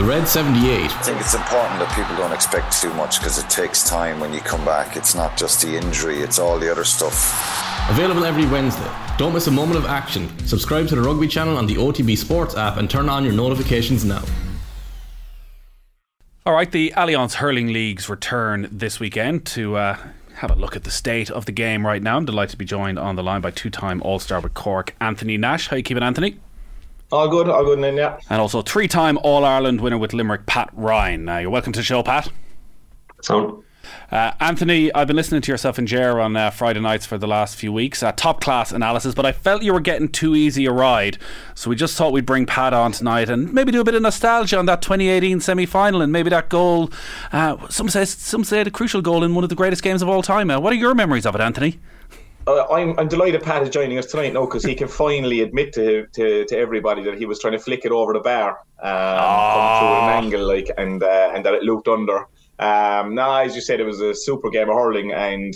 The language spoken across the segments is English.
The Red 78. I think it's important that people don't expect too much because it takes time when you come back. It's not just the injury, it's all the other stuff. Available every Wednesday. Don't miss a moment of action. Subscribe to the rugby channel on the OTB Sports app and turn on your notifications now. All right, the Allianz Hurling Leagues return this weekend to uh, have a look at the state of the game right now. I'm delighted to be joined on the line by two-time All-Star with Cork, Anthony Nash. How you keeping, Anthony? All good, all good, then, yeah. And also three-time All-Ireland winner with Limerick, Pat Ryan. Uh, you're welcome to the show, Pat. Sound. Uh, Anthony, I've been listening to yourself and Jer on uh, Friday nights for the last few weeks. Uh, top class analysis, but I felt you were getting too easy a ride. So we just thought we'd bring Pat on tonight and maybe do a bit of nostalgia on that 2018 semi final and maybe that goal. Uh, some, say, some say the crucial goal in one of the greatest games of all time. Uh, what are your memories of it, Anthony? Uh, I'm, I'm delighted Pat is joining us tonight now because he can finally admit to, to to everybody that he was trying to flick it over the bar um, oh. through an angle like and and that it looped under. Um, now, as you said, it was a super game of hurling, and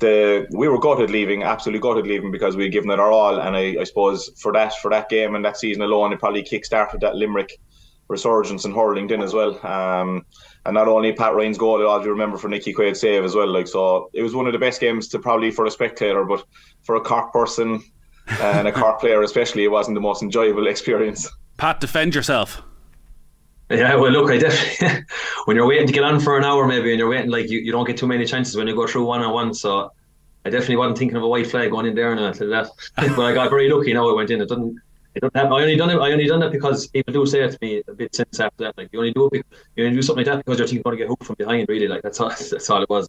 the we were gutted leaving, absolutely gutted leaving because we had given it our all. And I, I suppose for that for that game and that season alone, it probably kick-started that Limerick resurgence in hurling then as well. Um, and not only Pat Ryan's goal, I'll remember for Nicky Quaid's save as well. Like so, it was one of the best games to probably for a spectator, but for a Cork person and a Cork player especially, it wasn't the most enjoyable experience. Pat, defend yourself. Yeah, well, look, I definitely when you're waiting to get on for an hour, maybe, and you're waiting, like you, you don't get too many chances when you go through one on one. So I definitely wasn't thinking of a white flag going in there and that. but I got very lucky. Now it went in. It doesn't. It. I only done it. I only done that because people do say it to me a bit since after that. Like you only do it. You only do something like that because you're thinking going to get hooked from behind. Really, like that's all. That's all it was.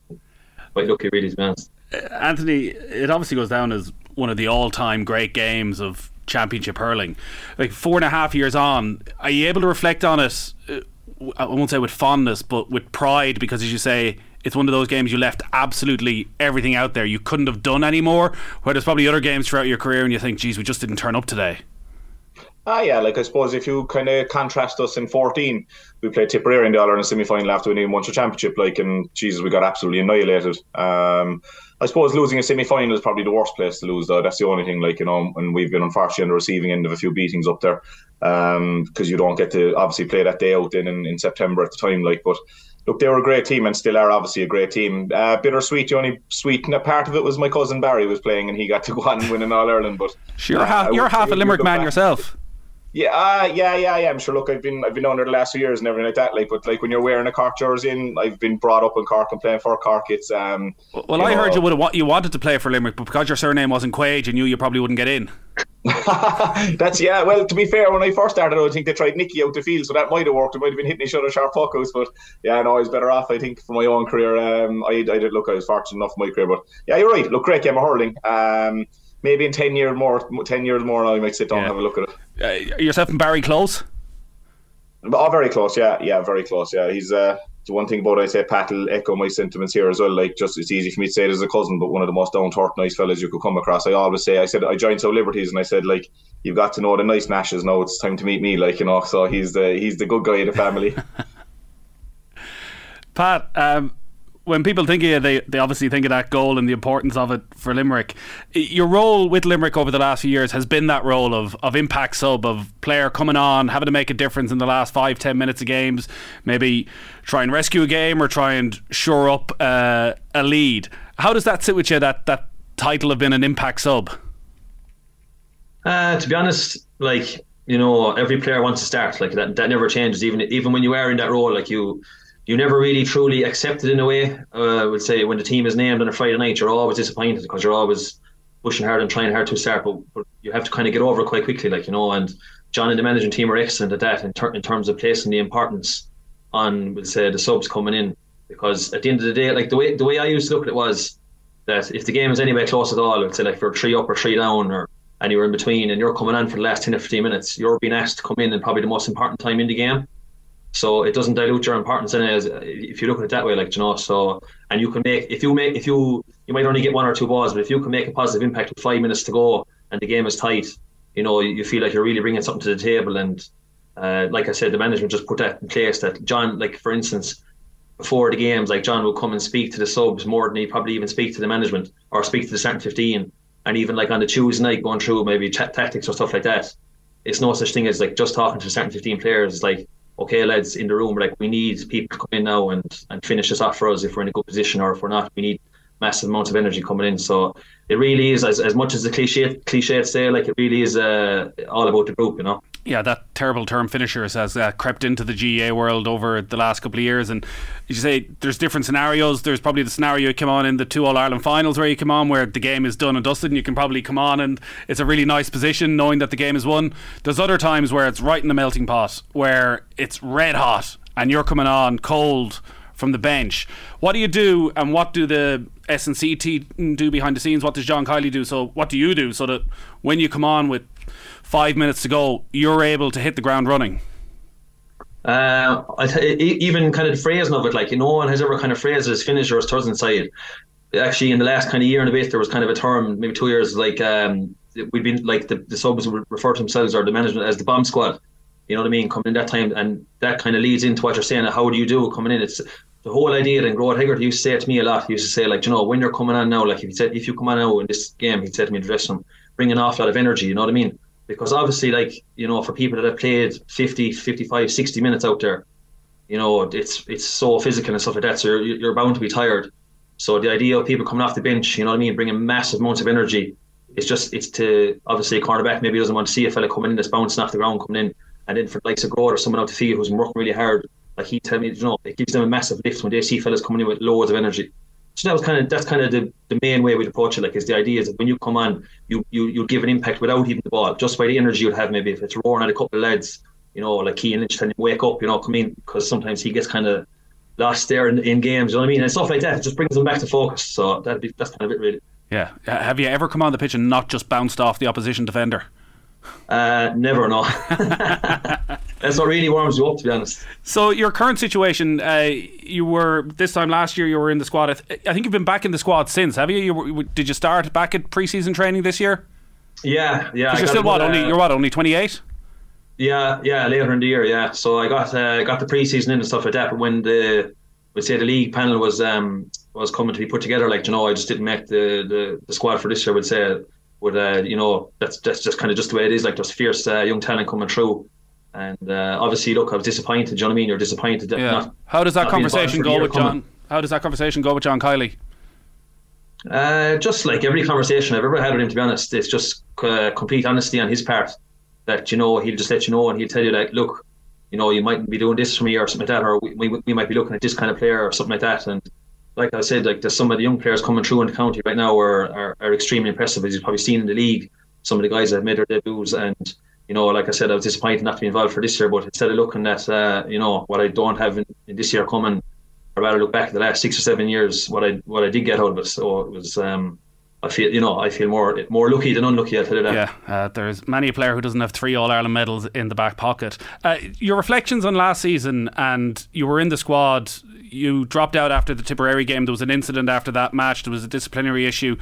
Quite lucky, really, to be honest. Uh, Anthony, it obviously goes down as one of the all-time great games of championship hurling. Like four and a half years on, are you able to reflect on it? Uh, I won't say with fondness, but with pride, because as you say, it's one of those games you left absolutely everything out there. You couldn't have done any more. Where there's probably other games throughout your career, and you think, "Geez, we just didn't turn up today." Ah, yeah, like I suppose if you kind of contrast us in 14, we played Tipperary in the All Ireland semi final after winning a Munster Championship, like, and Jesus, we got absolutely annihilated. Um, I suppose losing a semi final is probably the worst place to lose, though. That's the only thing, like, you know, and we've been unfortunately on the receiving end of a few beatings up there because um, you don't get to obviously play that day out in, in, in September at the time, like, but look, they were a great team and still are obviously a great team. Uh, bittersweet. The only sweet part of it was my cousin Barry was playing and he got to go on and win an All Ireland. But sure, you're, uh, half, you're half a Limerick man back. yourself. Yeah, uh, yeah, yeah, yeah. I'm sure. Look, I've been I've been under the last few years and everything like that. Like, but like when you're wearing a Cork jersey, in, I've been brought up in Cork and playing for Cork. It's um. Well, I know, heard you would have you wanted to play for Limerick, but because your surname wasn't Quaid, you knew you probably wouldn't get in. That's yeah. Well, to be fair, when I first started, I think they tried Nicky out the field, so that might have worked. It might have been hitting each other sharp puckouts, but yeah, no, I was better off. I think for my own career, um, I, I did look. I was fortunate enough for my career, but yeah, you're right. Look, great game of hurling. Um, maybe in ten years more, ten years more, and I might sit down yeah. and have a look at it. Uh, yourself and Barry close? Oh, very close. Yeah, yeah, very close. Yeah, he's uh, the one thing about it, I say Pat will echo my sentiments here as well. Like, just it's easy for me to say it as a cousin, but one of the most down to nice fellas you could come across. I always say, I said I joined So Liberties, and I said like, you've got to know the nice nashes. Now it's time to meet me. Like, you know, so he's the he's the good guy of the family. Pat, um, when people think of you, they, they obviously think of that goal and the importance of it for Limerick. Your role with Limerick over the last few years has been that role of, of impact sub, of player coming on, having to make a difference in the last five, ten minutes of games, maybe try and rescue a game or try and shore up uh, a lead. How does that sit with you, that, that title of being an impact sub? Uh, to be honest, like, you know, every player wants to start. Like that, that never changes. Even even when you are in that role, like you, you never really truly accept it in a way. Uh, I would say when the team is named on a Friday night, you're always disappointed because you're always pushing hard and trying hard to start, but, but you have to kind of get over it quite quickly, like you know. And John and the managing team are excellent at that in, ter- in terms of placing the importance on, we'll say, the subs coming in, because at the end of the day, like the way the way I used to look at it was that if the game is anywhere close at all, let's say like for three up or three down or anywhere in between, and you're coming on for the last ten or fifteen minutes, you're being asked to come in and probably the most important time in the game. So it doesn't dilute your importance in it as, if you look at it that way, like you know. So and you can make if you make if you you might only get one or two balls, but if you can make a positive impact with five minutes to go and the game is tight, you know you feel like you're really bringing something to the table. And uh, like I said, the management just put that in place. That John, like for instance, before the games, like John will come and speak to the subs more than he probably even speak to the management or speak to the starting fifteen. And even like on the Tuesday night, going through maybe t- tactics or stuff like that, it's no such thing as like just talking to the starting fifteen players. It's like okay, lads, in the room, like we need people to come in now and and finish this off for us if we're in a good position, or if we're not, we need massive amounts of energy coming in. So it really is as, as much as the cliche cliche say, like it really is uh, all about the group, you know. Yeah, that terrible term finishers has uh, crept into the GAA world over the last couple of years, and as you say there's different scenarios. There's probably the scenario you come on in the two All Ireland finals where you come on where the game is done and dusted, and you can probably come on and it's a really nice position knowing that the game is won. There's other times where it's right in the melting pot where it's red hot and you're coming on cold from the bench. What do you do, and what do the S&C team do behind the scenes? What does John Kiely do? So, what do you do so that when you come on with five minutes to go, you're able to hit the ground running? Uh, even kind of the phrasing of it, like you no one has ever kind of phrased it as finisher as thirds inside. Actually, in the last kind of year and a bit, there was kind of a term, maybe two years, like um, we've been like the, the subs would refer to themselves or the management as the bomb squad. You know what I mean? Coming in that time, and that kind of leads into what you're saying. How do you do coming in? It's the whole idea. And Gearóid Hegarty used to say it to me a lot. He used to say, like, you know, when you're coming on now, like if he said, if you come on now in this game, he'd said to me dressing room, bring an awful lot of energy. You know what I mean? Because obviously, like, you know, for people that have played 50, 55, 60 minutes out there, you know, it's it's so physical and stuff like that. So you're, you're bound to be tired. So the idea of people coming off the bench, you know what I mean, bringing massive amounts of energy, it's just it's to obviously a cornerback maybe doesn't want to see a fella coming in that's bouncing off the ground coming in, and then for likes of Gearóid or someone out the field who's working really hard like he tell me, you know, it gives them a massive lift when they see fellas coming in with loads of energy. So that was kind of that's kind of the, the main way we'd approach it. Like, is the idea is that when you come on, you you you give an impact without even the ball, just by the energy you'd have. Maybe if it's roaring at a couple of lads, you know, like Cian Lynch telling him wake up, you know, come in because sometimes he gets kind of lost there in, in games. You know what I mean? And stuff like that. It just brings them back to focus. So that'd be that's kind of it, really. Yeah. Have you ever come on the pitch and not just bounced off the opposition defender? Uh, never, no. That's what really warms you up, to be honest. So your current situation, uh, you were this time last year. You were in the squad. I, th- I think you've been back in the squad since, have you? you were, did you start back at preseason training this year? Yeah, yeah. You're still what? Uh, only you're what? Only 28. Yeah, yeah. Later in the year, yeah. So I got uh, got the preseason in and stuff like that. But when the we say the league panel was um was coming to be put together, like you know, I just didn't make the the, the squad for this year. Would say would uh, you know that's that's just kind of just the way it is. Like there's fierce uh, young talent coming through, and uh, obviously, look, I was disappointed. Do you know what I mean? You're disappointed. Yeah. Not, How does that conversation go with John? How does that conversation go with John Kiely? Uh, just like every conversation I've ever had with him, to be honest, it's just uh, complete honesty on his part. That you know, he'll just let you know, and he'll tell you like, look, you know, you might be doing this for me or something like that, or we, we, we might be looking at this kind of player or something like that. And like I said, like there's some of the young players coming through in the county right now are, are, are extremely impressive, as you've probably seen in the league. Some of the guys that have made their debuts, and you know, like I said, I was disappointed not to be involved for this year. But instead of looking at, uh, you know, what I don't have in, in this year coming, I'd rather look back at the last six or seven years, what I what I did get out of it. So it was. Um, I feel you know I feel more more lucky than unlucky. I tell you that. Yeah, uh, there's many a player who doesn't have three All Ireland medals in the back pocket. Uh, your reflections on last season, and you were in the squad. You dropped out after the Tipperary game. There was an incident after that match. There was a disciplinary issue.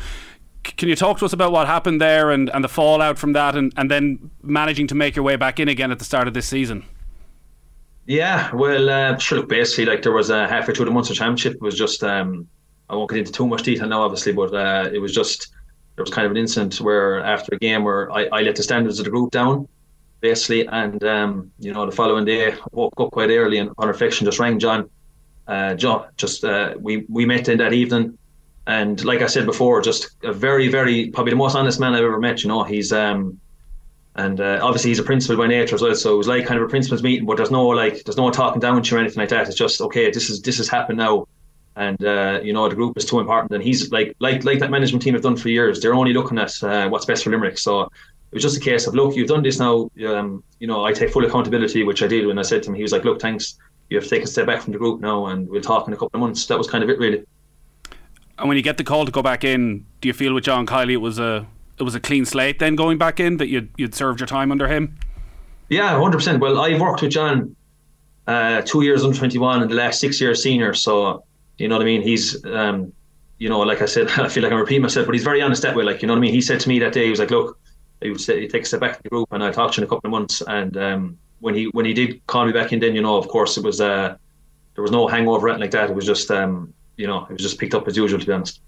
Can you talk to us about what happened there and, and the fallout from that, and, and then managing to make your way back in again at the start of this season? Yeah, well, uh, sure. Look, basically, like there was a uh, halfway through the Munster Championship it was just. Um, I won't get into too much detail now, obviously, but uh, it was just there was kind of an incident where after a game where I, I let the standards of the group down, basically, and um, you know the following day I woke up quite early and on reflection just rang John. Uh, John, just uh, we we met in that evening, and like I said before, just a very very probably the most honest man I've ever met. You know, he's um, and uh, obviously he's a principal by nature as well, so it was like kind of a principal's meeting, but there's no like there's no talking down to you or anything like that. It's just okay, this is this has happened now and uh, you know the group is too important. And he's like like like that management team have done for years. They're only looking at uh, what's best for Limerick. So it was just a case of look, you've done this now. Um, you know, I take full accountability, which I did when I said to him. He was like, look, thanks. You have to take a step back from the group now, and we'll talk in a couple of months. That was kind of it, really. And when you get the call to go back in, do you feel with John Kiely it was a it was a clean slate then going back in that you'd you'd served your time under him? Yeah, hundred percent. Well, I've worked with John uh, two years under twenty one and the last six years senior, so you know what I mean? He's, um, you know, like I said, I feel like I'm repeating myself, but he's very honest that way. Like, you know what I mean? He said to me that day, he was like, look, he would say, take a step back to the group and I'll talk to you in a couple of months. And um, when he when he did call me back in, then you know, of course, it was uh, there was no hangover or anything like that. It was just, um, you know, it was just picked up as usual, to be honest.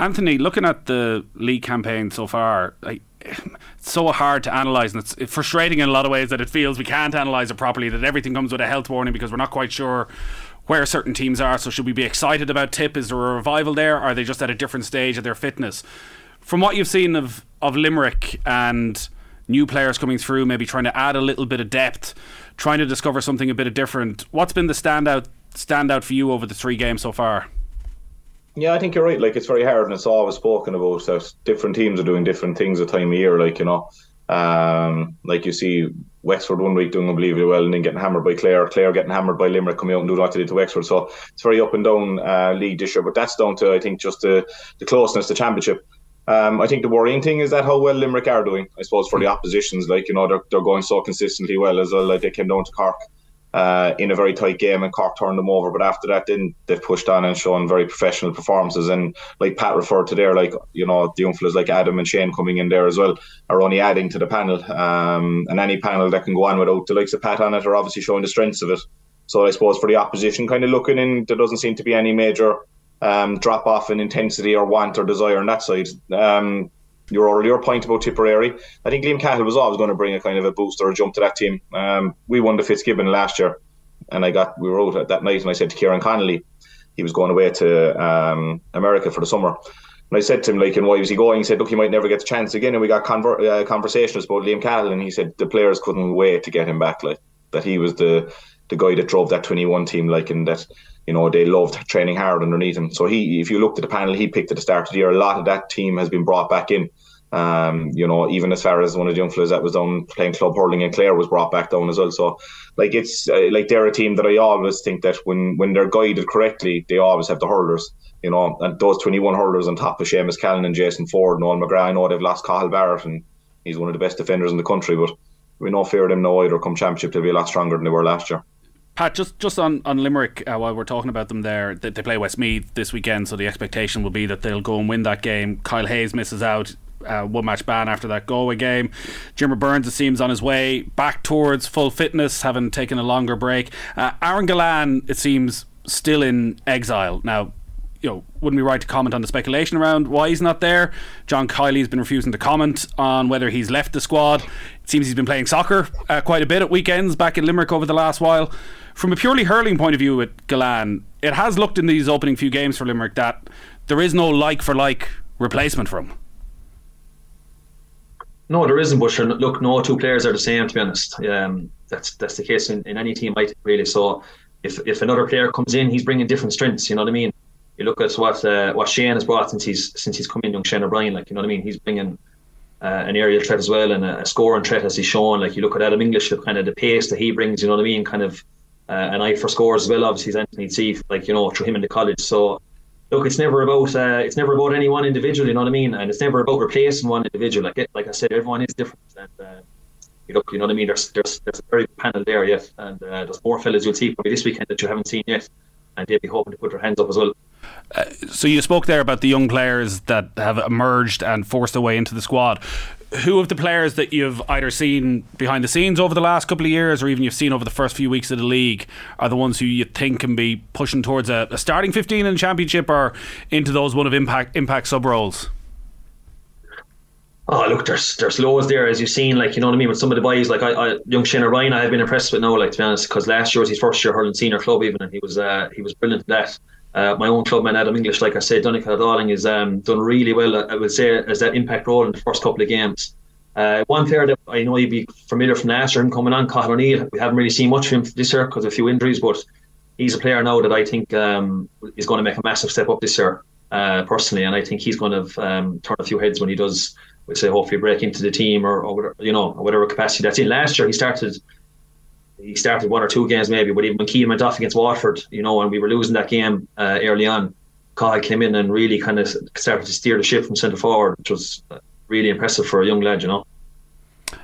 Anthony, looking at the league campaign so far, like it's so hard to analyse, and it's frustrating in a lot of ways that it feels we can't analyse it properly. That everything comes with a health warning because we're not quite sure where certain teams are. So should we be excited about Tip? Is there a revival there? Are they just at a different stage of their fitness? From what you've seen of of Limerick and new players coming through, maybe trying to add a little bit of depth, trying to discover something a bit different. What's been the standout standout for you over the three games so far? Yeah, I think you're right. Like it's very hard, and it's always spoken about that different teams are doing different things at time of year. Like you know, um, like you see Wexford one week doing unbelievably well, and then getting hammered by Clare. Clare getting hammered by Limerick, coming out and doing what they did to Wexford. So it's very up and down uh, league this year. But that's down to I think just the the closeness, the championship. Um, I think the worrying thing is that how well Limerick are doing. I suppose for the oppositions, like you know, they're, they're going so consistently well as well. Like they came down to Cork uh, in a very tight game, and Cork turned them over. But after that, then they've pushed on and shown very professional performances. And like Pat referred to there, like you know, the young like Adam and Shane coming in there as well are only adding to the panel. Um, and any panel that can go on without the likes of Pat on it are obviously showing the strengths of it. So I suppose for the opposition, kind of looking in, there doesn't seem to be any major um, drop off in intensity or want or desire on that side. Um, your earlier point about Tipperary, I think Liam Cahill was always going to bring a kind of a boost or a jump to that team. Um, we won the Fitzgibbon last year, and I got we wrote it that night, and I said to Kieran Connolly, he was going away to um, America for the summer. And I said to him, like, and why was he going? He said, look, he might never get the chance again. And we got conver- uh, conversations about Liam Cahill, and he said the players couldn't wait to get him back, like that he was the the guy that drove that 21 team, like, and that you know they loved training hard underneath him. So he, if you looked at the panel he picked at the start of the year, a lot of that team has been brought back in. Um, you know, even as far as one of the young fellas that was down playing club hurling in Clare was brought back down as well. So, like it's uh, like they're a team that I always think that when when they're guided correctly, they always have the hurlers. You know, and those 21 hurlers on top of Seamus Callan and Jason Forde, Noel McGrath. I know they've lost Cathal Barrett, and he's one of the best defenders in the country. But we no fear them now either. Come championship, they'll be a lot stronger than they were last year. Pat, just just on on Limerick, uh, while we're talking about them there, they, they play Westmeath this weekend, so the expectation will be that they'll go and win that game. Kyle Hayes misses out uh, one match ban after that Galway game. Jimmer Byrnes, it seems, on his way back towards full fitness, having taken a longer break. Uh, Aaron Gillane, it seems, still in exile. Now, you know, wouldn't be right to comment on the speculation around why he's not there. John Kiely's been refusing to comment on whether he's left the squad. It seems he's been playing soccer uh, quite a bit at weekends back in Limerick over the last while. From a purely hurling point of view at Galan, it has looked in these opening few games for Limerick that there is no like for like replacement for him. No, there isn't. But look, no two players are the same. To be honest, um, that's that's the case in, in any team. I think really. So if if another player comes in, he's bringing different strengths. You know what I mean? You look at what uh, what Shane has brought since he's since he's come in, young Shane O'Brien. Like you know what I mean? He's bringing uh, an aerial threat as well and a, a scoring threat as he's shown. Like you look at Adam English, the kind of the pace that he brings. You know what I mean? Kind of uh, an eye for scores as well. Obviously, he's Anthony Seif, like you know, through him in the college. So look, it's never about uh, it's never about any one individual. You know what I mean? And it's never about replacing one individual. Like like I said, everyone is different. And uh, you look, you know what I mean? There's there's there's a very good panel there yet, and uh, there's more fellas you'll see probably this weekend that you haven't seen yet, and they'll be hoping to put their hands up as well. Uh, so you spoke there about the young players that have emerged and forced their way into the squad. Who of the players that you've either seen behind the scenes over the last couple of years, or even you've seen over the first few weeks of the league, are the ones who you think can be pushing towards a, a starting fifteen in the championship, or into those one of impact impact sub roles? Oh, look, there's there's loads there as you've seen, like you know what I mean. With some of the boys, like I, I young Shane Ryan, I have been impressed with now, like to be honest, because last year was his first year hurling senior club, even, and he was uh, he was brilliant at that. Uh, my own club, clubman Adam English, like I said, Donnacha Ó Dálaigh has um, done really well. I would say as that impact role in the first couple of games. Uh, one player that I know you'd be familiar from last year, him coming on, Cathal O'Neill. We haven't really seen much of him this year because of a few injuries, but he's a player now that I think um, is going to make a massive step up this year, uh, personally, and I think he's going to um, turn a few heads when he does. We say hopefully break into the team or, or whatever, you know whatever capacity that's in. Last year he started he started one or two games maybe, but even when Keane went off against Waterford, you know, and we were losing that game uh, early on, Cathal came in and really kind of started to steer the ship from centre forward, which was really impressive for a young lad, you know.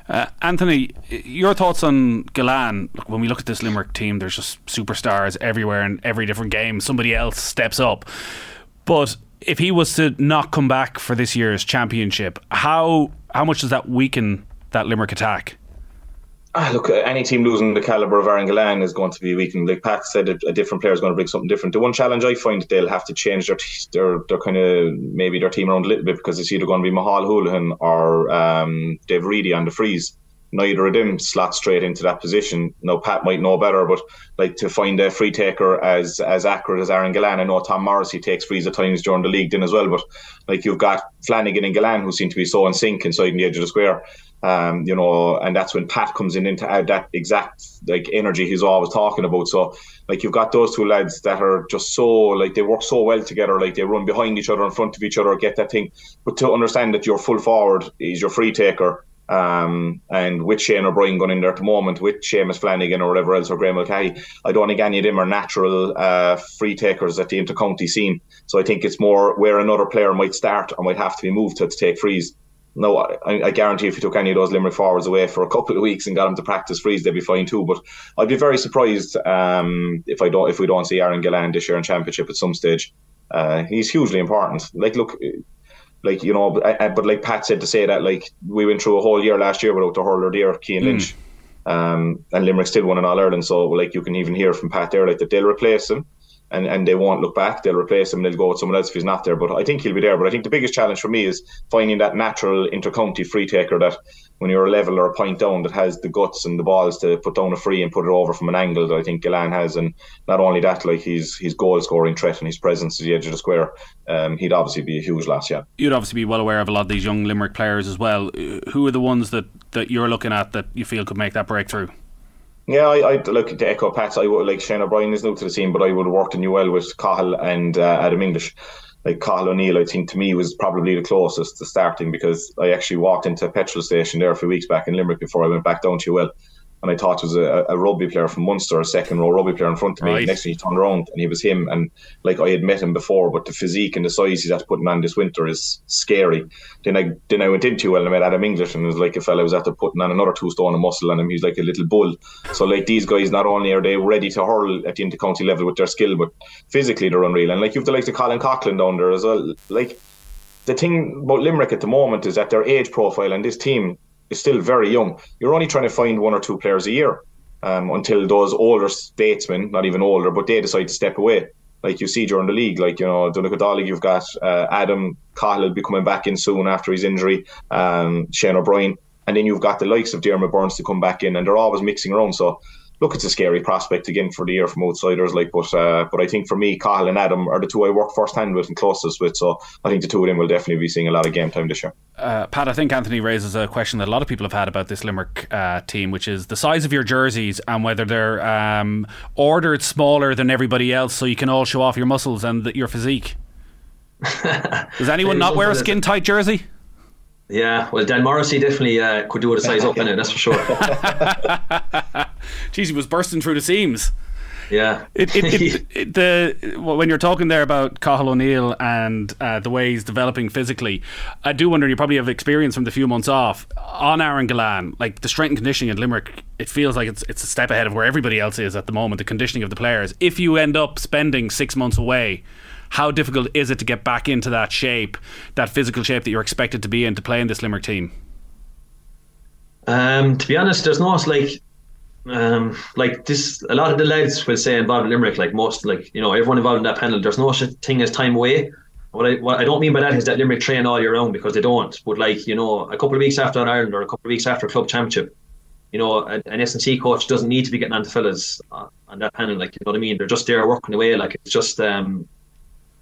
Uh, Anthony, your thoughts on? Look, when we look at this Limerick team, there's just superstars everywhere in every different game. Somebody else steps up. But if he was to not come back for this year's championship, how how much does that weaken that Limerick attack? Ah, look, any team losing the caliber of Aaron Gillane is going to be weakened. Like Pat said, a, a different player is going to bring something different. The one challenge I find they'll have to change their their, their kind of maybe their team around a little bit because it's either going to be Mahal Holohan or um, Dave Reidy on the frees. Neither of them slot straight into that position. No, Pat might know better, but like to find a free taker as as accurate as Aaron Gillane. I know Tom Morrissey takes frees at times during the league then as well, but like you've got Flanagan and Gillane who seem to be so in sync inside the edge of the square. Um, you know, and that's when Pat comes in into add that exact like energy he's always talking about. So, like you've got those two lads that are just so like they work so well together. Like they run behind each other, in front of each other, get that thing. But to understand that your full forward is your free taker, um, and with Shane O'Brien going in there at the moment, with Seamus Flanagan or whatever else, or Graeme Mulcahy, I don't think any of them are natural uh, free takers at the inter-county scene. So I think it's more where another player might start or might have to be moved to, to take frees no, I, I, guarantee if you took any of those Limerick forwards away for a couple of weeks and got them to practice frees, they'd be fine too. But I'd be very surprised um, if I don't if we don't see Aaron Gillane this year in championship at some stage. Uh, he's hugely important. Like, look, like you know, but, like Pat said to say that, like we went through a whole year last year without the hurler there, Cian mm. Lynch, um, and Limerick still won in All Ireland. So like you can even hear from Pat there, like that they'll replace him and, and they won't look back. They'll replace him. They'll go with someone else if he's not there. But I think he'll be there. But I think the biggest challenge for me is finding that natural intercounty free taker that when you're a level or a point down that has the guts and the balls to put down a free and put it over from an angle that I think Gillane has. And not only that, like his his goal scoring threat and his presence at the edge of the square, um, he'd obviously be a huge loss. Yeah, you'd obviously be well aware of a lot of these young Limerick players as well. Who are the ones that that you're looking at that you feel could make that breakthrough? Yeah, I, I look to echo Pat's. I would like Shane O'Brien is new to the team, but I would have worked in UL with Cathal and uh, Adam English. Like Cathal O'Neill, I think to me was probably the closest to starting because I actually walked into a petrol station there a few weeks back in Limerick before I went back down to UL and I thought it was a, a rugby player from Munster, a second row rugby player in front of me. Right. Next thing he turned around and he was him. And like I had met him before, but the physique and the size he's after putting on this winter is scary. Then I then I went into and I met Adam English and it was like a fellow was after putting on another two stone of muscle on him. He's like a little bull. So like these guys, not only are they ready to hurl at the inter-county level with their skill, but physically they're unreal. And like you've the likes of Colin Coughlan down there as well. Like the thing about Limerick at the moment is that their age profile and this team is still very young. You're only trying to find one or two players a year um, until those older statesmen, not even older, but they decide to step away. Like you see during the league, like you know, Donegal, you've got uh, Adam Cahill will be coming back in soon after his injury, um, Shane O'Brien, and then you've got the likes of Diarmaid Byrnes to come back in, and they're always mixing around. So look, it's a scary prospect again for the year from outsiders. Like, but uh, but I think for me, Cathal and Adam are the two I work first hand with and closest with. So I think the two of them will definitely be seeing a lot of game time this year. Uh, Pat, I think Anthony raises a question that a lot of people have had about this Limerick uh, team, which is the size of your jerseys and whether they're um, ordered smaller than everybody else, so you can all show off your muscles and your physique. Does anyone not wear a skin tight jersey? Yeah, well, Dan Morrissey definitely uh, could do with a size up in it, that's for sure. Jeez, he was bursting through the seams. Yeah. It, it, it, it, the when you're talking there about Cathal O'Neill and uh, the way he's developing physically, I do wonder. You probably have experience from the few months off on Aaron Gillane, like the strength and conditioning at Limerick. It feels like it's it's a step ahead of where everybody else is at the moment. The conditioning of the players. If you end up spending six months away how difficult is it to get back into that shape, that physical shape that you're expected to be in to play in this Limerick team? Um, to be honest, there's not like um, like this. A lot of the lads will say involved in Limerick, like most, like you know, everyone involved in that panel. There's no such thing as time away. What I, what I don't mean by that is that Limerick train all year round because they don't. But like you know, a couple of weeks after an Ireland or a couple of weeks after a club championship, you know, an, S&C coach doesn't need to be getting on the fellas uh, on that panel. Like you know what I mean? They're just there working away. Like it's just um,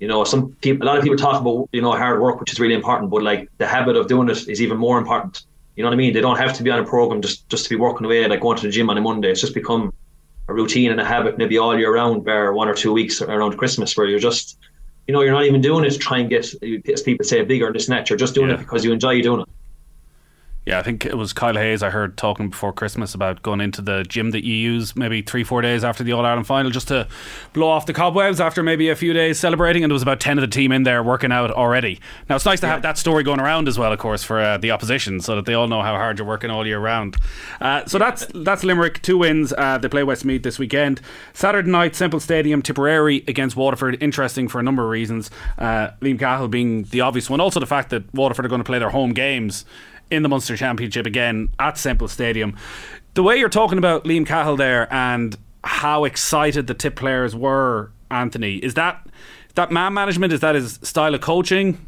you know, some people, a lot of people talk about, you know, hard work, which is really important, but like the habit of doing it is even more important. You know what I mean? They don't have to be on a program just, just to be working away, like going to the gym on a Monday. It's just become a routine and a habit maybe all year round, bar one or two weeks around Christmas, where you're just, you know, you're not even doing it to try and get, as people say, bigger and this net. You're just doing yeah. it because you enjoy doing it. Yeah, I think it was Kyle Hayes I heard talking before Christmas about going into the gym that you use maybe three, four days after the All Ireland final just to blow off the cobwebs after maybe a few days celebrating. And there was about 10 of the team in there working out already. Now, it's nice to yeah. have that story going around as well, of course, for uh, the opposition so that they all know how hard you're working all year round. Uh, so that's that's Limerick, two wins. Uh, they play Westmeath this weekend. Saturday night, Semple Stadium, Tipperary against Waterford. Interesting for a number of reasons. Uh, Liam Cahill being the obvious one. Also, the fact that Waterford are going to play their home games in the Munster Championship again at Semple Stadium. The way you're talking about Liam Cahill there and how excited the tip players were, Anthony, is that that man management? Is that his style of coaching?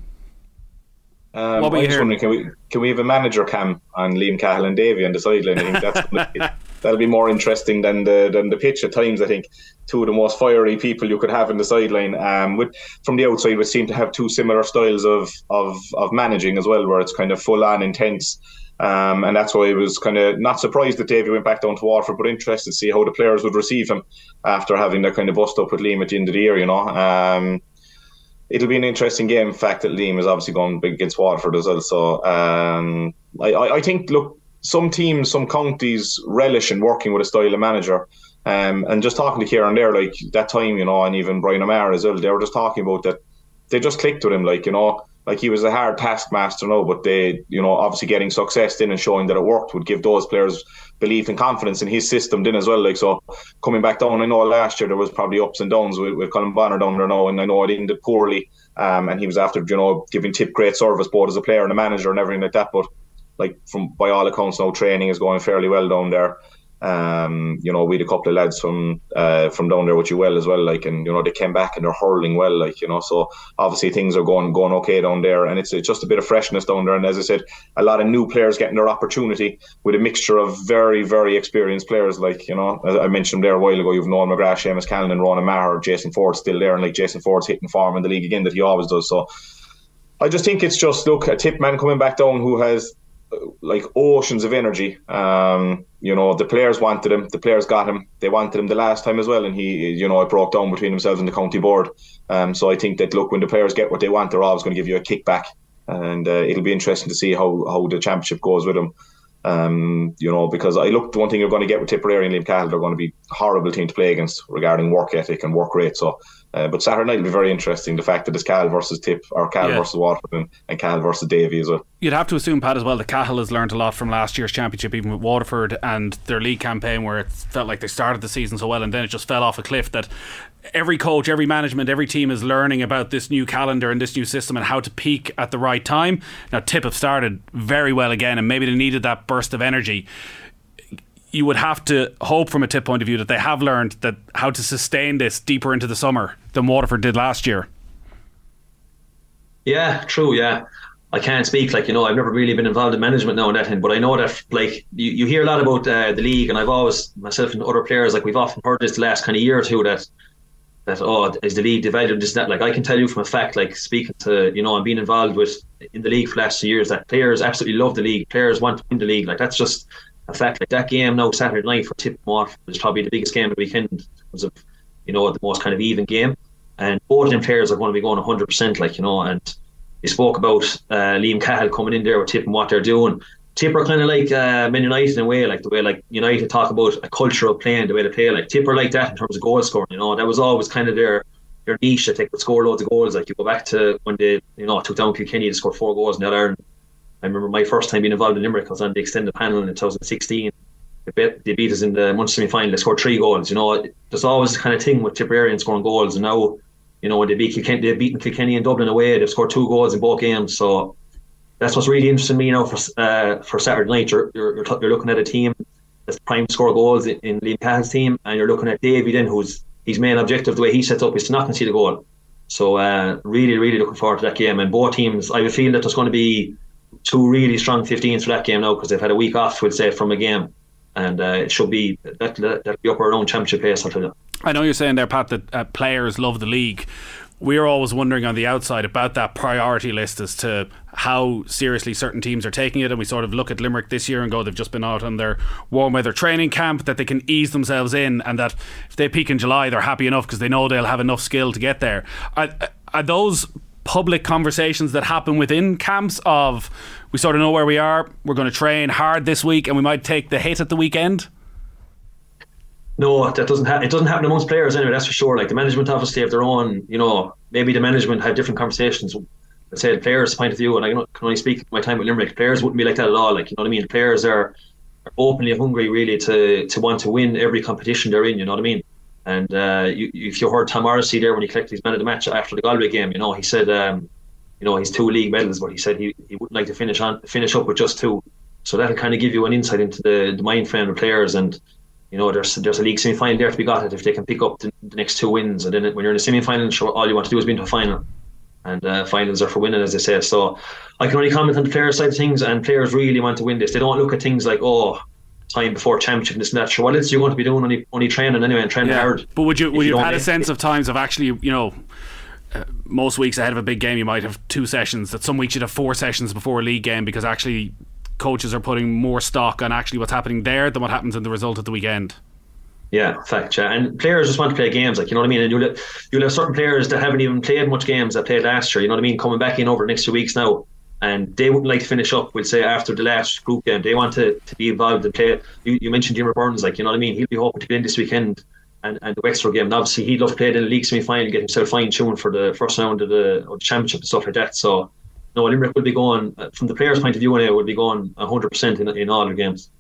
Um, what were you hearing? Can we can we have a manager cam on Liam Cahill and Davy on the sideline? I think that's that'll be more interesting than the than the pitch at times. I think two of the most fiery people you could have in the sideline. Um, with from the outside, we seem to have two similar styles of of of managing as well, where it's kind of full on intense. Um, and that's why I was kind of not surprised that Davy went back down to Waterford, but interested to see how the players would receive him after having that kind of bust up with Liam at the end of the year. You know, um, it'll be an interesting game. In fact, that Liam is obviously going big against Waterford as well. So um, I, I, think, look, some teams, some counties relish in working with a style of manager. Um, and just talking to Kieran there, like that time, you know, and even Brian O'Meara as well, they were just talking about that. They just clicked with him, like you know like he was a hard taskmaster no, but they, you know, obviously getting success in and showing that it worked would give those players belief and confidence in his system then as well. Like so, coming back down, I know last year there was probably ups and downs with, with Colm Bonnar down there now, and I know it ended poorly. Um, and he was after, you know, giving Tip great service both as a player and a manager and everything like that. But like from by all accounts, now training is going fairly well down there. Um, you know, we had a couple of lads from uh, from down there with you well as well, like, and you know they came back and they're hurling well, like, you know. So obviously things are going going okay down there, and it's, it's just a bit of freshness down there. And as I said, a lot of new players getting their opportunity with a mixture of very very experienced players, like you know, as I mentioned there a while ago. You've Noel McGrath, Seamus Callan, and Ronan Maher, Jason Forde still there, and like Jason Forde's hitting form in the league again that he always does. So I just think it's just look a tip man coming back down who has like oceans of energy. Um, you know, the players wanted him, the players got him. They wanted him the last time as well, and he, you know, it broke down between themselves and the county board. Um, so I think that look, when the players get what they want, they're always going to give you a kickback, and uh, it'll be interesting to see how how the championship goes with them. Um, you know, because I look, the one thing you're going to get with Tipperary and Liam Cahill, they're going to be horrible team to play against regarding work ethic and work rate. So uh, but Saturday night will be very interesting. The fact that it's Cal versus Tip or Cal yeah. versus Waterford and, and Cal versus Davy as well. You'd have to assume, Pat, as well, that Cahill has learned a lot from last year's championship, even with Waterford and their league campaign, where it felt like they started the season so well and then it just fell off a cliff. That every coach, every management, every team is learning about this new calendar and this new system and how to peak at the right time. Now, Tip have started very well again, and maybe they needed that burst of energy you would have to hope from a tip point of view that they have learned that how to sustain this deeper into the summer than Waterford did last year. Yeah, true. Yeah, I can't speak like you know I've never really been involved in management now and that thing, but I know that like you, you hear a lot about uh, the league, and I've always myself and other players like we've often heard this the last kind of year or two that that oh is the league divided this that. Like I can tell you from a fact like speaking to you know I'm being involved with in the league for the last two years that players absolutely love the league. Players want to win the league. Like that's just a fact. Like that game now Saturday night for Tip Waterford is probably the biggest game of the weekend terms of you know the most kind of even game, and both of them players are going to be going 100 percent like you know. And you spoke about uh, Liam Cahill coming in there with Tip and what they're doing. Tip are kind of like uh, Man United in a way, like the way like United talk about a cultural playing, the way they play. Like Tip are like that in terms of goal scoring. You know that was always kind of their their niche that they could score loads of goals. Like you go back to when they you know took down Kilkenny to score four goals in that Ireland I remember my first time being involved in Limerick. I was on the extended panel in 2016. They beat, they beat us in the Munster semi final. They scored three goals. You know, there's always kind of thing with Tipperary scoring goals. And now, you know, when they beat Kilkenny, they've beaten Kilkenny in Dublin away. They've scored two goals in both games. So that's what's really interesting me now for uh, for Saturday night. You're, you're, you're looking at a team that's prime score goals in, in Liam team, and you're looking at Davy then, whose his main objective, the way he sets up, is to not concede a goal. So uh, really, really looking forward to that game. And both teams, I a that there's going to be two really strong 15s for that game now because they've had a week off, we'll say, from a game. And uh, it should be that that'll be up around championship pace. You. I know you're saying there, Pat, that uh, players love the league. We're always wondering on the outside about that priority list as to how seriously certain teams are taking it. And we sort of look at Limerick this year and go, they've just been out on their warm weather training camp, that they can ease themselves in, and that if they peak in July, they're happy enough because they know they'll have enough skill to get there. Are, are those public conversations that happen within camps of we sort of know where we are, we're going to train hard this week, and we might take the hit at the weekend? No, that doesn't happen. It doesn't happen amongst players anyway. That's for sure. Like the management obviously have their own. You know, maybe the management have different conversations. Let's say the players' point of view, and I can only speak my time with Limerick. Players wouldn't be like that at all. Like you know what I mean. Players are, are openly hungry, really, to to want to win every competition they're in. You know what I mean. And uh, you, if you heard Tom Morrissey there when he collected his man of the match after the Galway game, you know, he said, um, you know, he's two league medals, but he said he, he wouldn't like to finish on finish up with just two. So that'll kind of give you an insight into the, the mind frame of players. And you know, there's there's a league semi final there to be got. It if they can pick up the, the next two wins, and then when you're in a semi final, sure, all you want to do is be into a final. And uh, finals are for winning, as they say. So I can only comment on the player side of things, and players really want to win this. They don't look at things like, oh, time before championship and this and that. Sure, what else are you going to be doing? Only only training anyway and training yeah. hard. But would you would you, you have had a sense of times of actually you know uh, most weeks ahead of a big game you might have two sessions. That some weeks you'd have four sessions before a league game because actually coaches are putting more stock on actually what's happening there than what happens in the result at the weekend. Yeah, fact. Yeah. And players just want to play games, like you know what I mean. And you'll you'll have certain players that haven't even played much games that played last year. You know what I mean, coming back in over the next two weeks now and they wouldn't like to finish up. We'll say after the last group game, they want to, to be involved and play. You, you mentioned Jimmy Byrnes, like you know what I mean. He'll be hoping to get in this weekend and, and the Wexford game. And obviously, he'd love to play in the league semi final, get himself fine tuned for the first round of the, of the championship and stuff like that. So, no, Limerick will be going uh, from the players' point of view. Anyway, will be going hundred percent in in all their games.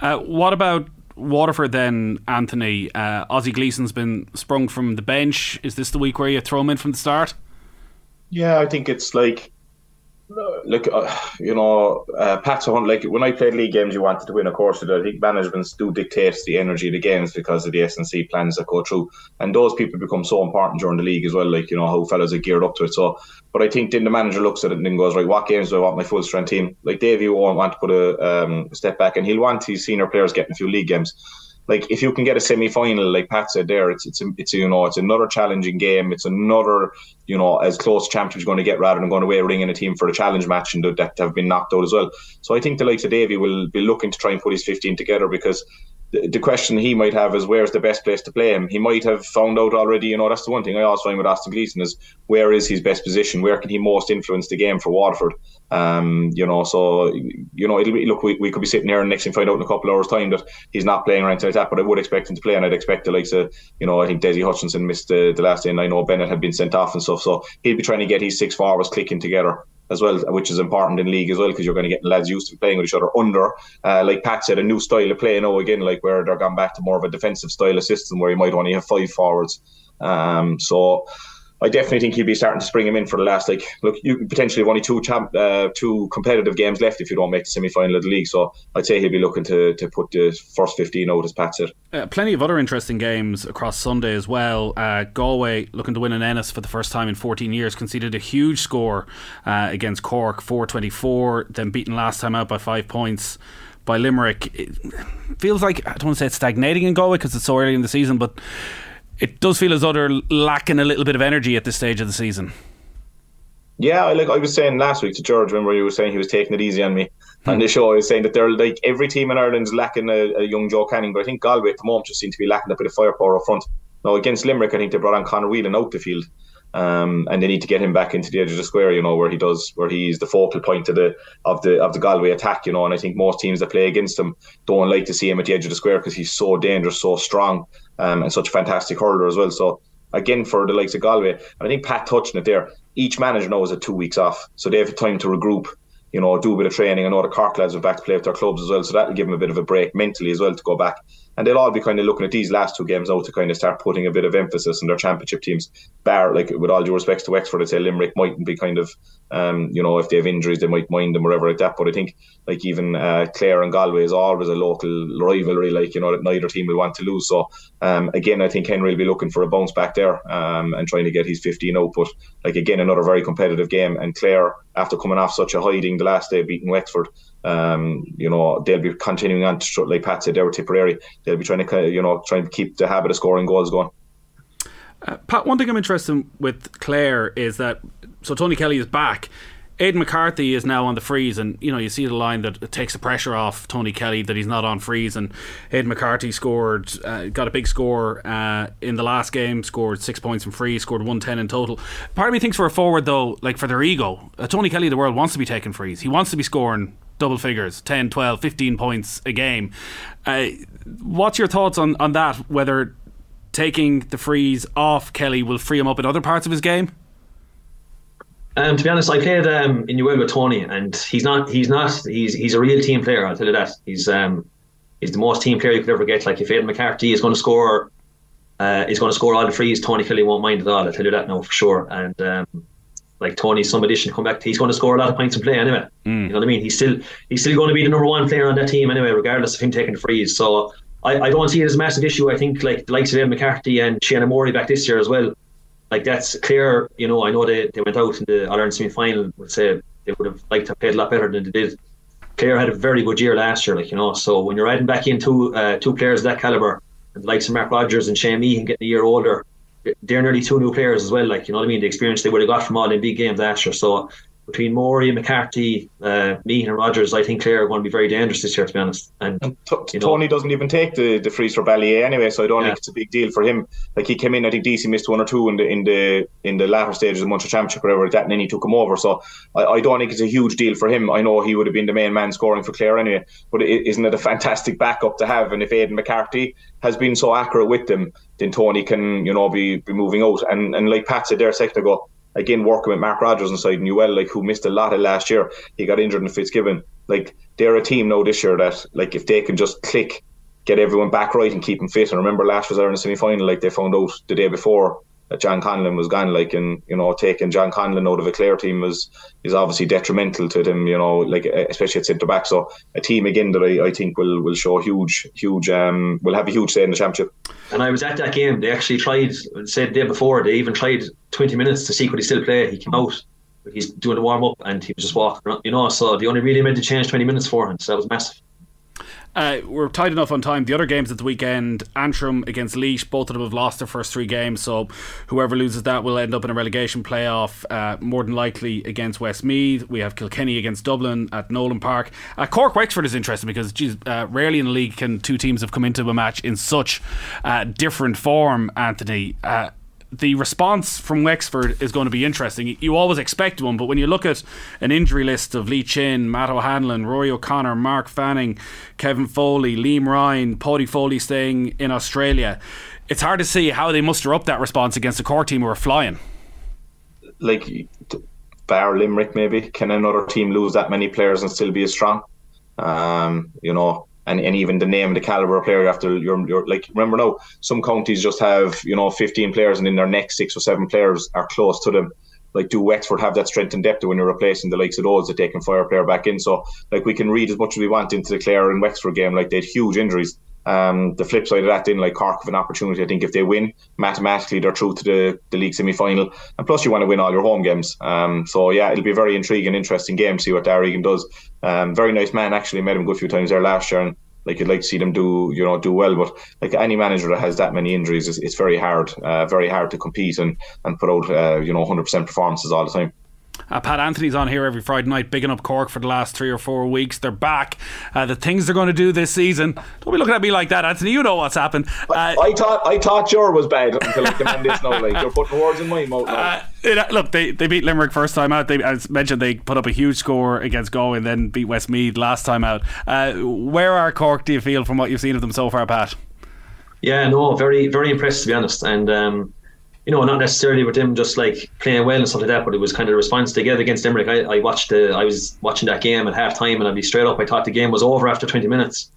Uh, what about Waterford then, Anthony? Uh, Ozzie Gleeson's been sprung from the bench. Is this the week where you throw him in from the start? Yeah, I think it's like look, uh, you know, uh, Pat's a like when I played league games, you wanted to win. Of course, I think managements do dictate the energy of the games because of the S&C plans that go through, and those people become so important during the league as well. Like you know how fellas are geared up to it. So, but I think then the manager looks at it and then goes, right, what games do I want my full strength team? Like Davy won't want to put a um, step back, and he'll want his senior players getting a few league games like if you can get a semi final, like Pat said there, it's it's it's you know it's another challenging game. It's another you know as close championship going to get rather than going away ringing a team for a challenge match and that have been knocked out as well. So I think the likes of Davy will be looking to try and put his 15 together because the, question he might have is where's the best place to play him. He might have found out already. You know, that's the one thing I always find with Austin Gleeson is where is his best position? Where can he most influence the game for Waterford? Um, you know, so you know, it'll be, look, we, we could be sitting here and next thing find out in a couple of hours time that he's not playing or anything like that. But I would expect him to play, and I'd expect the likes of you know, I think Dessie Hutchinson missed the, the last day, and I know Bennett had been sent off and stuff. So he'll be trying to get his six forwards clicking together as well, which is important in league as well because you're going to get lads used to playing with each other under, uh, like Pat said, a new style of play now again, like where they're gone back to more of a defensive style of system where you might only have five forwards. Um, so I definitely think he'll be starting to spring him in for the last. Like, look, you potentially have only two champ, uh, two competitive games left if you don't make the semi final of the league. So I'd say he'll be looking to, to put the first fifteen out as Pat said. Uh, plenty of other interesting games across Sunday as well. Uh, Galway looking to win an Ennis for the first time in 14 years, conceded a huge score uh, against Cork, 424, then beaten last time out by five points by Limerick. It feels like I don't want to say it's stagnating in Galway because it's so early in the season, but it does feel as though they're lacking a little bit of energy at this stage of the season. Yeah, like I was saying last week to George, remember you were saying he was taking it easy on me on hmm. the show. I was saying that they're like every team in Ireland's lacking a, a, young Joe Canning, but I think Galway at the moment just seem to be lacking a bit of firepower up front. Now against Limerick, I think they brought on Conor Whelan out the field. Um, and they need to get him back into the edge of the square, you know, where he does, where he's the focal point of the of the of the Galway attack, you know. And I think most teams that play against him don't like to see him at the edge of the square because he's so dangerous, so strong, um, and such a fantastic hurler as well. So again, for the likes of Galway, and I think Pat touched it there. Each manager knows that two weeks off, so they have time to regroup. You know, do a bit of training. I know the Cork lads are back to play with their clubs as well, so that'll give them a bit of a break mentally as well to go back and they'll all be kind of looking at these last two games now to kind of start putting a bit of emphasis on their championship teams. Bar, like with all due respects to Wexford, I'd say Limerick mightn't be kind of, um, you know, if they have injuries, they might mind them or whatever like that. But I think like even uh, Clare and Galway is always a local rivalry, like you know that neither team will want to lose. So um, again, I think Henry will be looking for a bounce back there um, and trying to get his 15 out. But like again, another very competitive game, and Clare after coming off such a hiding the last day beating Wexford um, you know, they'll be continuing on to, like Pat said, they were Tipperary. They'll be trying to, you know, trying to keep the habit of scoring goals going. Uh, Pat, one thing I'm interested in with Clare is that so Tony Kelly is back. Aidan McCarthy is now on the frees, and you know you see the line that takes the pressure off Tony Kelly that he's not on frees. And Aidan McCarthy scored, uh, got a big score uh, in the last game, scored six points from free, scored one ten in total. Part of me thinks for a forward though, like for their ego, uh, Tony Kelly, the world wants to be taking frees. He wants to be scoring double figures 10 12 15 points a game uh, what's your thoughts on, on that whether taking the frees off Kelly will free him up in other parts of his game um, to be honest, I played um, in UL with Tony, and he's not. He's not. He's he's a real team player. I'll tell you that. He's um, he's the most team player you could ever get. Like if Aidan McCarthy is going to score, uh, he's going to score all the frees. Tony Kelly won't mind at all. I'll tell you that now for sure. And um, like Tony, some addition come back. He's going to score a lot of points in play anyway. Mm. You know what I mean? He's still he's still going to be the number one player on that team anyway, regardless of him taking the frees. So I, I don't see it as a massive issue. I think like the likes of Ed McCarthy and Shane Murray back this year as well. Like that's clear. You know, I know they, they went out in the All Ireland semi final. Would say they would have liked to have played a lot better than they did. Clare had a very good year last year, like you know. So when you're adding back in two uh, two players of that caliber, and the likes of Mark Rogers and Shane Meehan getting a year older, they're nearly two new players as well. Like you know what I mean, the experience they would have got from all in big games last year. So between Morey, McCarthy, uh, Meehan, and Rodgers, I think Clare are going to be very dangerous this year, to be honest. And, and t- know, Tony doesn't even take the, the frees for Ballyea anyway, so I don't yeah. think it's a big deal for him. Like he came in, I think DC missed one or two in the in the in the latter stages of the Munster Championship, or whatever like that, and then he took him over. So I, I, don't think it's a huge deal for him. I know he would have been the main man scoring for Clare anyway, but is isn't it a fantastic backup to have? And if Aidan McCarthy has been so accurate with them, then Tony can you know be, be moving out. And and like Pat said there a second ago again working with Mark Rodgers inside Newell, like who missed a lot of last year. He got injured in Fitzgibbon. Like they're a team now this year that like if they can just click, get everyone back right and keep them fit. And remember last was there in the semi final, like they found out the day before that John Conlon was gone. Like and you know taking John Conlon out of a Clare team was is obviously detrimental to them. You know like especially at centre back. So a team again that I, I think will will show huge huge um will have a huge say in the championship. And I was at that game. They actually tried said the day before they even tried 20 minutes to see could he still play. He came out. He's doing the warm up and he was just walking, you know. So they only really made the change 20 minutes for him. So that was massive. Uh, we're tight enough on time. The other games at the weekend, Antrim against Laois, both of them have lost their first three games. So whoever loses that will end up in a relegation playoff, uh, more than likely against Westmeath. We have Kilkenny against Dublin at Nowlan Park. Uh, Cork Wexford is interesting because, geez, uh, rarely in the league can two teams have come into a match in such uh, different form, Anthony. The response from Wexford is going to be interesting. You always expect one, but when you look at an injury list of Lee Chin, Matt O'Hanlon, Rory O'Connor, Mark Fanning, Kevin Foley, Liam Ryan, Paddy Foley staying in Australia, it's hard to see how they muster up that response against a Cork team who are flying. Like, bar Limerick, maybe can another team lose that many players and still be as strong? Um, you know, and, and even the name and the caliber of player after you're, you're like remember now some counties just have you know 15 players and in their next six or seven players are close to them. Like do Wexford have that strength and depth when you're replacing the likes of those that they can fire a player back in? So like we can read as much as we want into the Clare and Wexford game like they had huge injuries um, the flip side of that, then like Cork have an opportunity. I think if they win, mathematically they're through to the, the league semi final, and plus you want to win all your home games. Um, so yeah, it'll be a very intriguing, interesting game. To see what Darragh Egan does. Um, very nice man. Actually, met him a good few times there last year, and like you'd like to see them do you know do well but like any manager that has that many injuries it's, it's very hard uh, very hard to compete and and put out uh, you know 100% performances all the time uh, Pat Anthony's on here every Friday night, bigging up Cork for the last three or four weeks. They're back. Uh, the things they're going to do this season. Don't be looking at me like that, Anthony. You know what's happened. Uh, I thought I thought your was bad until I came on this now. Like you're putting words in my mouth. Uh, it, look, they, they beat Limerick first time out. They, as mentioned, they put up a huge score against Galway and then beat Westmeath last time out. Uh, where are Cork? Do you feel from what you've seen of them so far, Pat? Yeah, no, very very impressed to be honest, and. Um, you know, not necessarily with them just like playing well and stuff like that, but it was kind of the response they gave against Limerick. I, I watched the, I was watching that game at half time, and I'd be straight up. I thought the game was over after 20 minutes.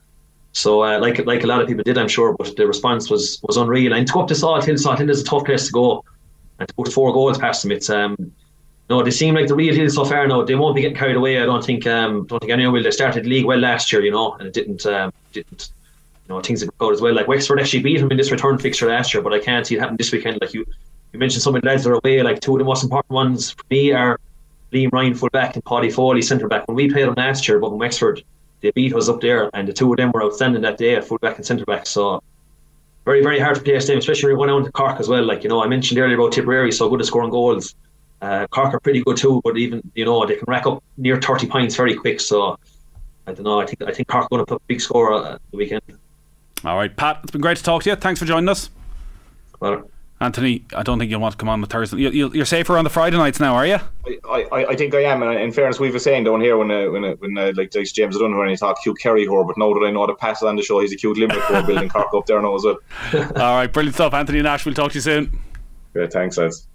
So, uh, like like a lot of people did, I'm sure, but the response was was unreal. And to go up to Salthill, Salt Hill is a tough place to go, and to put four goals past them, it's um, no, they seem like the real deal so far. No, they won't be getting carried away. I don't think um, don't think anyone will. They started the league well last year, you know, and it didn't um, didn't you know things didn't go as well. Like Wexford actually beat them in this return fixture last year, but I can't see it happen this weekend. Like you you mentioned some of the lads that are away, like two of the most important ones for me are Liam Ryan fullback and Paddy Foley centre back. When we played them last year, but in Wexford, they beat us up there, and the two of them were outstanding that day at fullback and centre back. So very, very hard to play against them, especially when we went to Cork as well. Like you know, I mentioned earlier about Tipperary, so good at scoring goals. Uh, Cork are pretty good too, but even you know they can rack up near thirty points very quick. So I don't know. I think I think Cork are going to put a big score uh, the weekend. All right, Pat. It's been great to talk to you. Thanks for joining us. Well, Anthony, I don't think you'll want to come on the Thursday. You, are safer on the Friday nights now, are you? I, I, I think I am. And in fairness, we were saying down here when uh, when uh, when uh, like James Dunn when he talked cute Kerry whore, but now that I know the pass on the show, he's a cute Limerick whore building Cork up there now as well. All right, brilliant stuff, Anthony Nash. We'll talk to you soon. Yeah, thanks, lads.